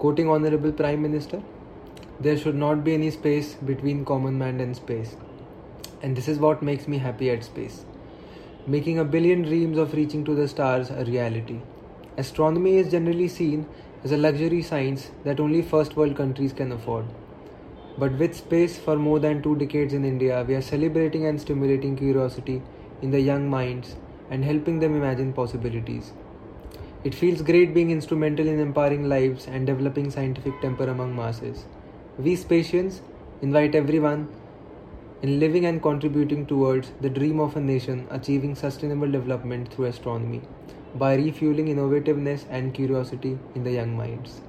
Quoting Honorable Prime Minister, there should not be any space between common man and space. And this is what makes me happy at space. Making a billion dreams of reaching to the stars a reality. Astronomy is generally seen as a luxury science that only first world countries can afford. But with space for more than two decades in India, we are celebrating and stimulating curiosity in the young minds and helping them imagine possibilities. It feels great being instrumental in empowering lives and developing scientific temper among masses. We Spatians invite everyone in living and contributing towards the dream of a nation achieving sustainable development through astronomy by refueling innovativeness and curiosity in the young minds.